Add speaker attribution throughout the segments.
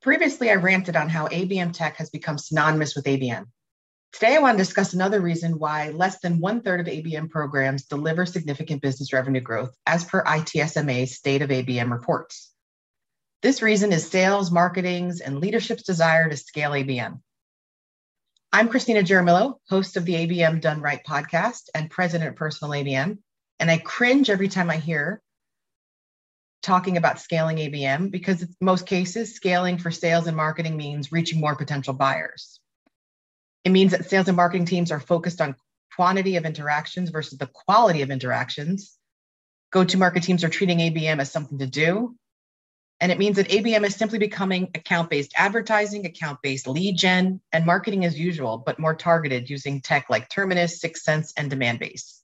Speaker 1: Previously, I ranted on how ABM tech has become synonymous with ABM. Today, I want to discuss another reason why less than one third of ABM programs deliver significant business revenue growth, as per ITSMA's State of ABM reports. This reason is sales, marketing's, and leadership's desire to scale ABM. I'm Christina Jaramillo, host of the ABM Done Right podcast and president of Personal ABM, and I cringe every time I hear talking about scaling ABM because in most cases, scaling for sales and marketing means reaching more potential buyers. It means that sales and marketing teams are focused on quantity of interactions versus the quality of interactions. Go to market teams are treating ABM as something to do. And it means that ABM is simply becoming account based advertising, account based lead gen, and marketing as usual, but more targeted using tech like Terminus, 6sense, and Demandbase.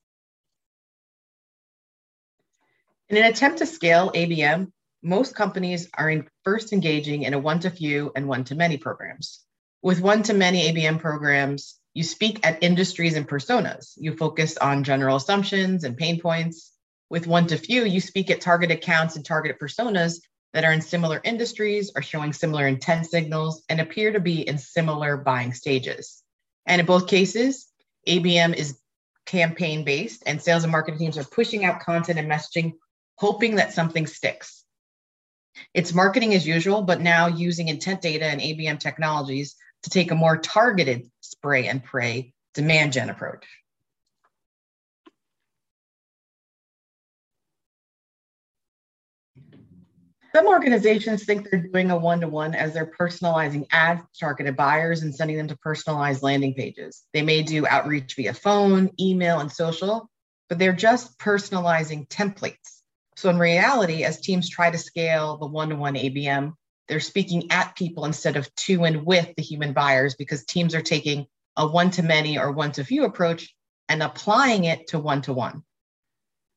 Speaker 1: In an attempt to scale ABM, most companies are first engaging in a one to few and one to many programs. With one to many ABM programs, you speak at industries and personas. You focus on general assumptions and pain points. With one to few, you speak at target accounts and targeted personas that are in similar industries, are showing similar intent signals, and appear to be in similar buying stages. And in both cases, ABM is campaign based, and sales and marketing teams are pushing out content and messaging hoping that something sticks. It's marketing as usual, but now using intent data and ABM technologies to take a more targeted spray and pray demand gen approach. Some organizations think they're doing a one to one as they're personalizing ads to targeted buyers and sending them to personalized landing pages. They may do outreach via phone, email, and social, but they're just personalizing templates so in reality, as teams try to scale the one-to-one ABM, they're speaking at people instead of to and with the human buyers because teams are taking a one-to-many or one-to-few approach and applying it to one-to-one.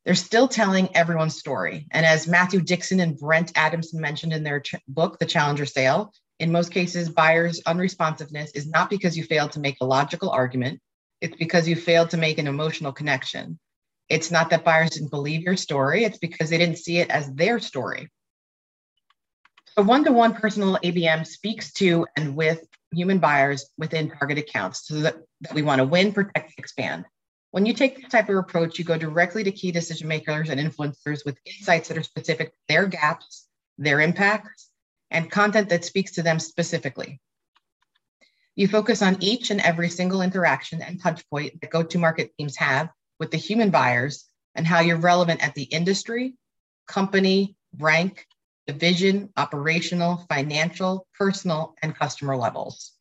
Speaker 1: They're still telling everyone's story. And as Matthew Dixon and Brent Adamson mentioned in their ch- book, The Challenger Sale, in most cases, buyers' unresponsiveness is not because you failed to make a logical argument, it's because you failed to make an emotional connection. It's not that buyers didn't believe your story, it's because they didn't see it as their story. A one to one personal ABM speaks to and with human buyers within target accounts so that, that we want to win, protect, expand. When you take this type of approach, you go directly to key decision makers and influencers with insights that are specific to their gaps, their impacts, and content that speaks to them specifically. You focus on each and every single interaction and touch point that go to market teams have with the human buyers and how you're relevant at the industry, company, rank, division, operational, financial, personal, and customer levels.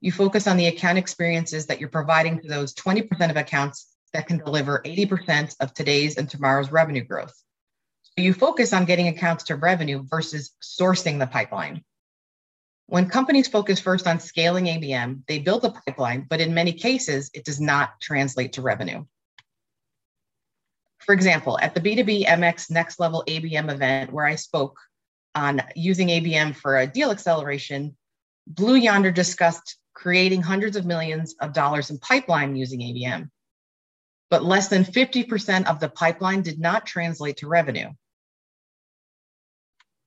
Speaker 1: You focus on the account experiences that you're providing to those 20% of accounts that can deliver 80% of today's and tomorrow's revenue growth. So you focus on getting accounts to revenue versus sourcing the pipeline. When companies focus first on scaling ABM, they build a pipeline, but in many cases, it does not translate to revenue. For example, at the B2B MX Next Level ABM event where I spoke on using ABM for a deal acceleration, Blue Yonder discussed creating hundreds of millions of dollars in pipeline using ABM. But less than 50% of the pipeline did not translate to revenue.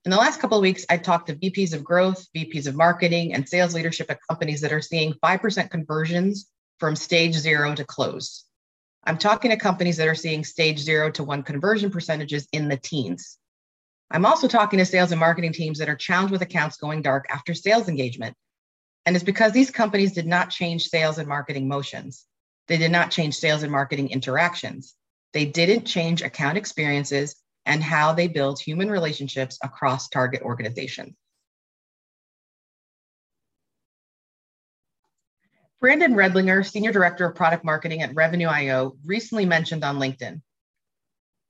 Speaker 1: In the last couple of weeks, I've talked to VPs of growth, VPs of marketing, and sales leadership at companies that are seeing 5% conversions from stage zero to close. I'm talking to companies that are seeing stage zero to one conversion percentages in the teens. I'm also talking to sales and marketing teams that are challenged with accounts going dark after sales engagement. And it's because these companies did not change sales and marketing motions. They did not change sales and marketing interactions. They didn't change account experiences and how they build human relationships across target organizations. Brandon Redlinger, Senior Director of Product Marketing at Revenue IO, recently mentioned on LinkedIn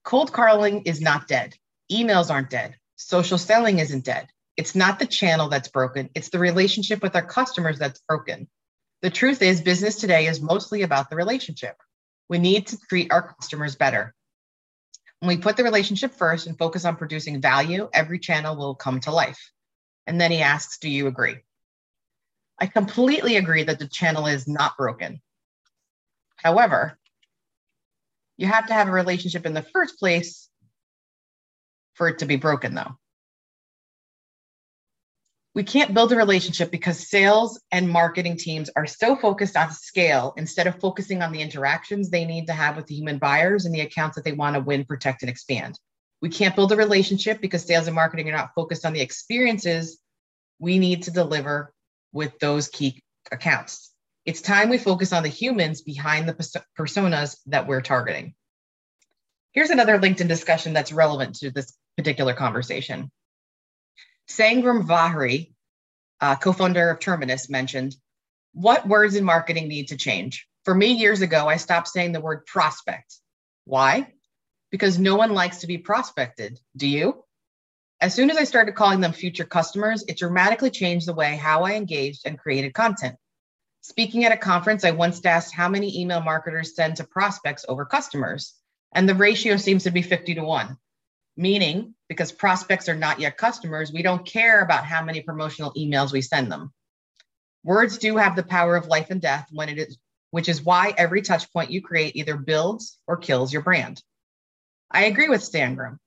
Speaker 1: cold calling is not dead. Emails aren't dead. Social selling isn't dead. It's not the channel that's broken, it's the relationship with our customers that's broken. The truth is, business today is mostly about the relationship. We need to treat our customers better. When we put the relationship first and focus on producing value, every channel will come to life. And then he asks, Do you agree? I completely agree that the channel is not broken. However, you have to have a relationship in the first place for it to be broken, though. We can't build a relationship because sales and marketing teams are so focused on scale instead of focusing on the interactions they need to have with the human buyers and the accounts that they want to win, protect, and expand. We can't build a relationship because sales and marketing are not focused on the experiences we need to deliver with those key accounts. It's time we focus on the humans behind the personas that we're targeting. Here's another LinkedIn discussion that's relevant to this particular conversation. Sangram Vajre, uh, co founder of Terminus, mentioned what words in marketing need to change. For me, years ago, I stopped saying the word prospect. Why? Because no one likes to be prospected. Do you? As soon as I started calling them future customers, it dramatically changed the way how I engaged and created content. Speaking at a conference, I once asked how many email marketers send to prospects over customers, and the ratio seems to be 50 to 1. Meaning, because prospects are not yet customers, we don't care about how many promotional emails we send them. Words do have the power of life and death when it is, which is why every touch point you create either builds or kills your brand. I agree with Sangram.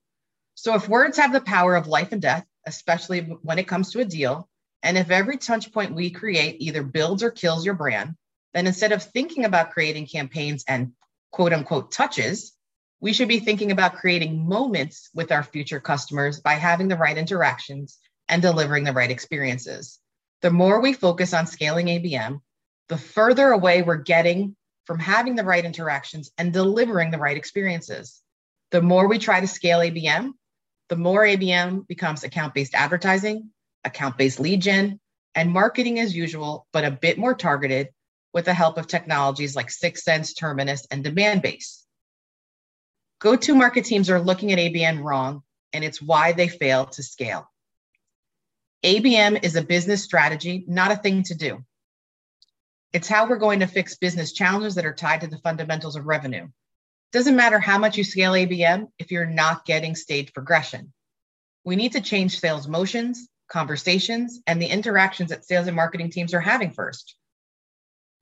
Speaker 1: So if words have the power of life and death, especially when it comes to a deal, and if every touch point we create either builds or kills your brand, then instead of thinking about creating campaigns and quote unquote touches, we should be thinking about creating moments with our future customers by having the right interactions and delivering the right experiences. The more we focus on scaling ABM, the further away we're getting from having the right interactions and delivering the right experiences. The more we try to scale ABM, the more ABM becomes account based advertising, account based lead gen, and marketing as usual, but a bit more targeted with the help of technologies like 6sense, Terminus, and Demandbase. Go to market teams are looking at ABM wrong, and it's why they fail to scale. ABM is a business strategy, not a thing to do. It's how we're going to fix business challenges that are tied to the fundamentals of revenue. Doesn't matter how much you scale ABM if you're not getting stage progression. We need to change sales motions, conversations, and the interactions that sales and marketing teams are having first.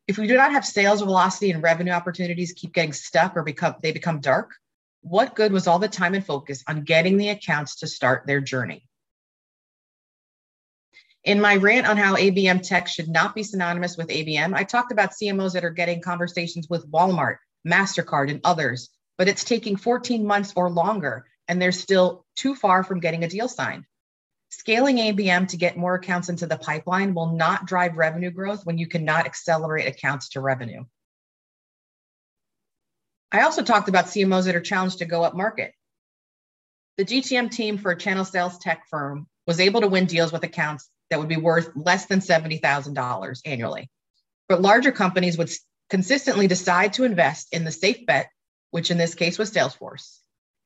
Speaker 1: If we do not have sales velocity and revenue opportunities keep getting stuck or become they become dark, what good was all the time and focus on getting the accounts to start their journey? In my rant on how ABM tech should not be synonymous with ABM, I talked about CMOs that are getting conversations with Walmart, MasterCard, and others, but it's taking 14 months or longer, and they're still too far from getting a deal signed. Scaling ABM to get more accounts into the pipeline will not drive revenue growth when you cannot accelerate accounts to revenue. I also talked about CMOs that are challenged to go up market. The GTM team for a channel sales tech firm was able to win deals with accounts that would be worth less than $70,000 annually. But larger companies would consistently decide to invest in the safe bet, which in this case was Salesforce.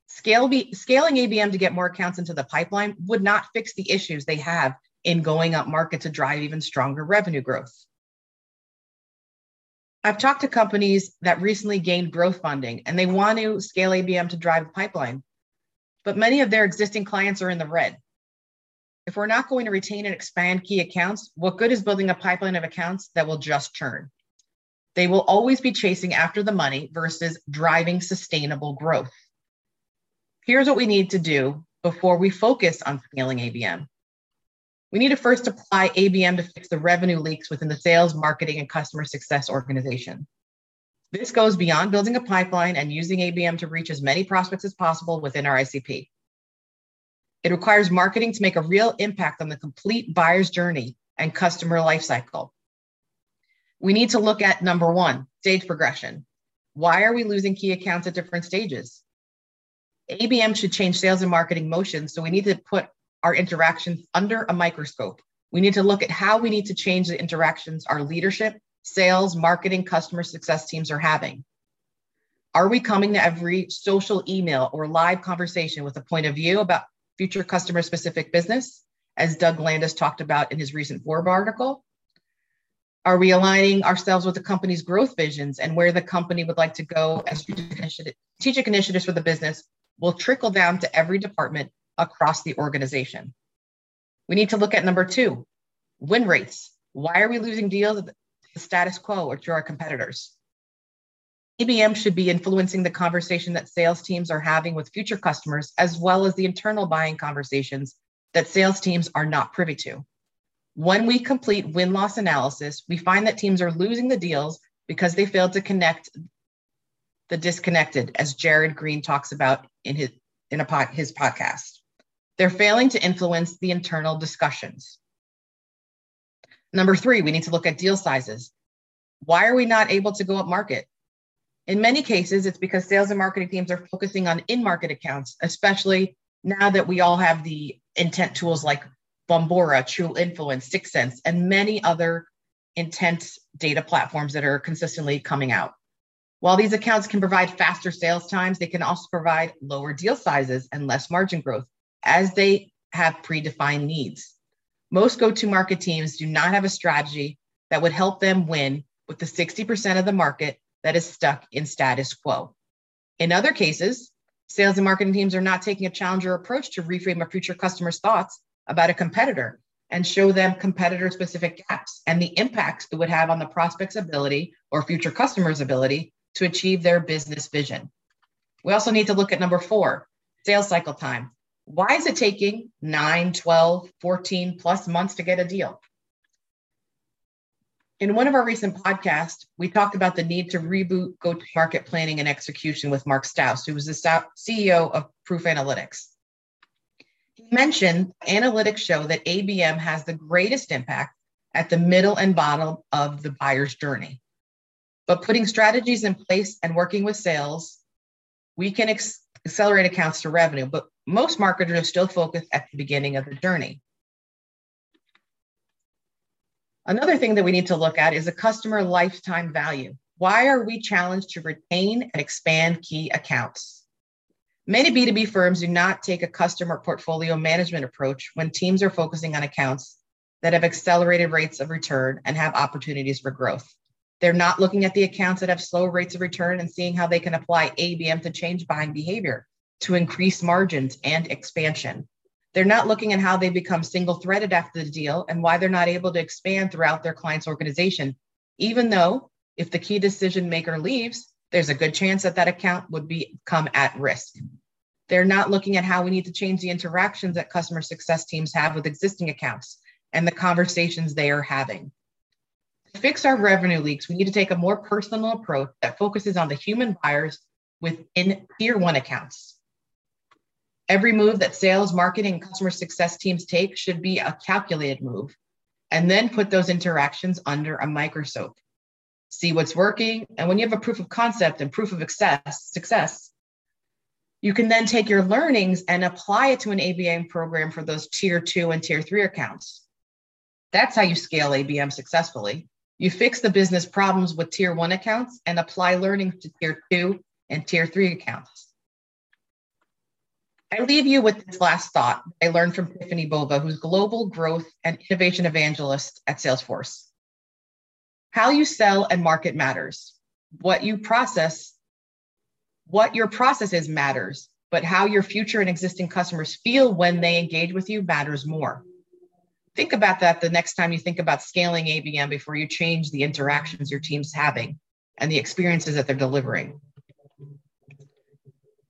Speaker 1: Scale be, scaling ABM to get more accounts into the pipeline would not fix the issues they have in going up market to drive even stronger revenue growth. I've talked to companies that recently gained growth funding and they want to scale ABM to drive the pipeline, but many of their existing clients are in the red. If we're not going to retain and expand key accounts, what good is building a pipeline of accounts that will just churn? They will always be chasing after the money versus driving sustainable growth. Here's what we need to do before we focus on scaling ABM. We need to first apply ABM to fix the revenue leaks within the sales, marketing, and customer success organization. This goes beyond building a pipeline and using ABM to reach as many prospects as possible within our ICP. It requires marketing to make a real impact on the complete buyer's journey and customer lifecycle we need to look at number one, stage progression. Why are we losing key accounts at different stages? ABM should change sales and marketing motions. So we need to put our interactions under a microscope. We need to look at how we need to change the interactions our leadership, sales, marketing, customer success teams are having. Are we coming to every social email or live conversation with a point of view about future customer specific business, as Doug Landis talked about in his recent Forbes article? Are we aligning ourselves with the company's growth visions and where the company would like to go as strategic initiatives for the business will trickle down to every department across the organization? We need to look at number two, win rates. Why are we losing deals the status quo or to our competitors? ABM should be influencing the conversation that sales teams are having with future customers, as well as the internal buying conversations that sales teams are not privy to. When we complete win loss analysis, we find that teams are losing the deals because they failed to connect the disconnected, as Jared Green talks about in his in a his podcast. They're failing to influence the internal discussions. Number three, we need to look at deal sizes. Why are we not able to go up market? In many cases, it's because sales and marketing teams are focusing on in market accounts, especially now that we all have the intent tools like Bombora, True Influence, 6sense, and many other intent data platforms that are consistently coming out. While these accounts can provide faster sales times, they can also provide lower deal sizes and less margin growth as they have predefined needs. Most go to market teams do not have a strategy that would help them win with the 60% of the market that is stuck in status quo. In other cases, sales and marketing teams are not taking a challenger approach to reframe a future customer's thoughts about a competitor and show them competitor specific gaps and the impacts it would have on the prospect's ability or future customers' ability to achieve their business vision. We also need to look at number four sales cycle time. Why is it taking 9, 12, 14 plus months to get a deal? In one of our recent podcasts, we talked about the need to reboot go to market planning and execution with Mark Stouse, who was the CEO of Proof Analytics. Mentioned analytics show that ABM has the greatest impact at the middle and bottom of the buyer's journey. But putting strategies in place and working with sales, we can ex- accelerate accounts to revenue. But most marketers are still focused at the beginning of the journey. Another thing that we need to look at is a customer lifetime value. Why are we challenged to retain and expand key accounts? Many B2B firms do not take a customer portfolio management approach when teams are focusing on accounts that have accelerated rates of return and have opportunities for growth. They're not looking at the accounts that have slow rates of return and seeing how they can apply ABM to change buying behavior to increase margins and expansion. They're not looking at how they become single threaded after the deal and why they're not able to expand throughout their client's organization, even though if the key decision maker leaves, there's a good chance that that account would become at risk. They're not looking at how we need to change the interactions that customer success teams have with existing accounts and the conversations they are having. To fix our revenue leaks, we need to take a more personal approach that focuses on the human buyers within tier one accounts. Every move that sales, marketing, and customer success teams take should be a calculated move, and then put those interactions under a microscope. See what's working, and when you have a proof of concept and proof of success, success, you can then take your learnings and apply it to an ABM program for those tier two and tier three accounts. That's how you scale ABM successfully. You fix the business problems with tier one accounts and apply learning to tier two and tier three accounts. I leave you with this last thought I learned from Tiffany Bova, who's global growth and innovation evangelist at Salesforce. How you sell and market matters. What you process, what your process is matters, but how your future and existing customers feel when they engage with you matters more think about that the next time you think about scaling ABM before you change the interactions your team's having and the experiences that they're delivering.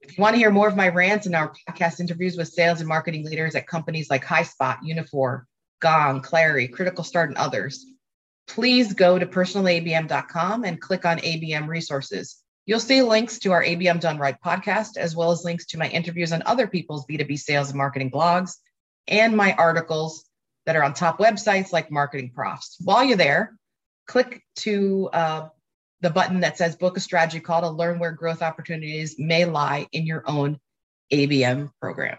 Speaker 1: If you want to hear more of my rants and our podcast interviews with sales and marketing leaders at companies like HighSpot, Uniphore, Gong, Clari, Critical Start, and others, please go to personalabm.com and click on ABM resources. You'll see links to our ABM Done Right podcast, as well as links to my interviews on other people's B2B sales and marketing blogs and my articles that are on top websites like Marketing Profs. While you're there, click to uh, the button that says book a strategy call to learn where growth opportunities may lie in your own ABM program.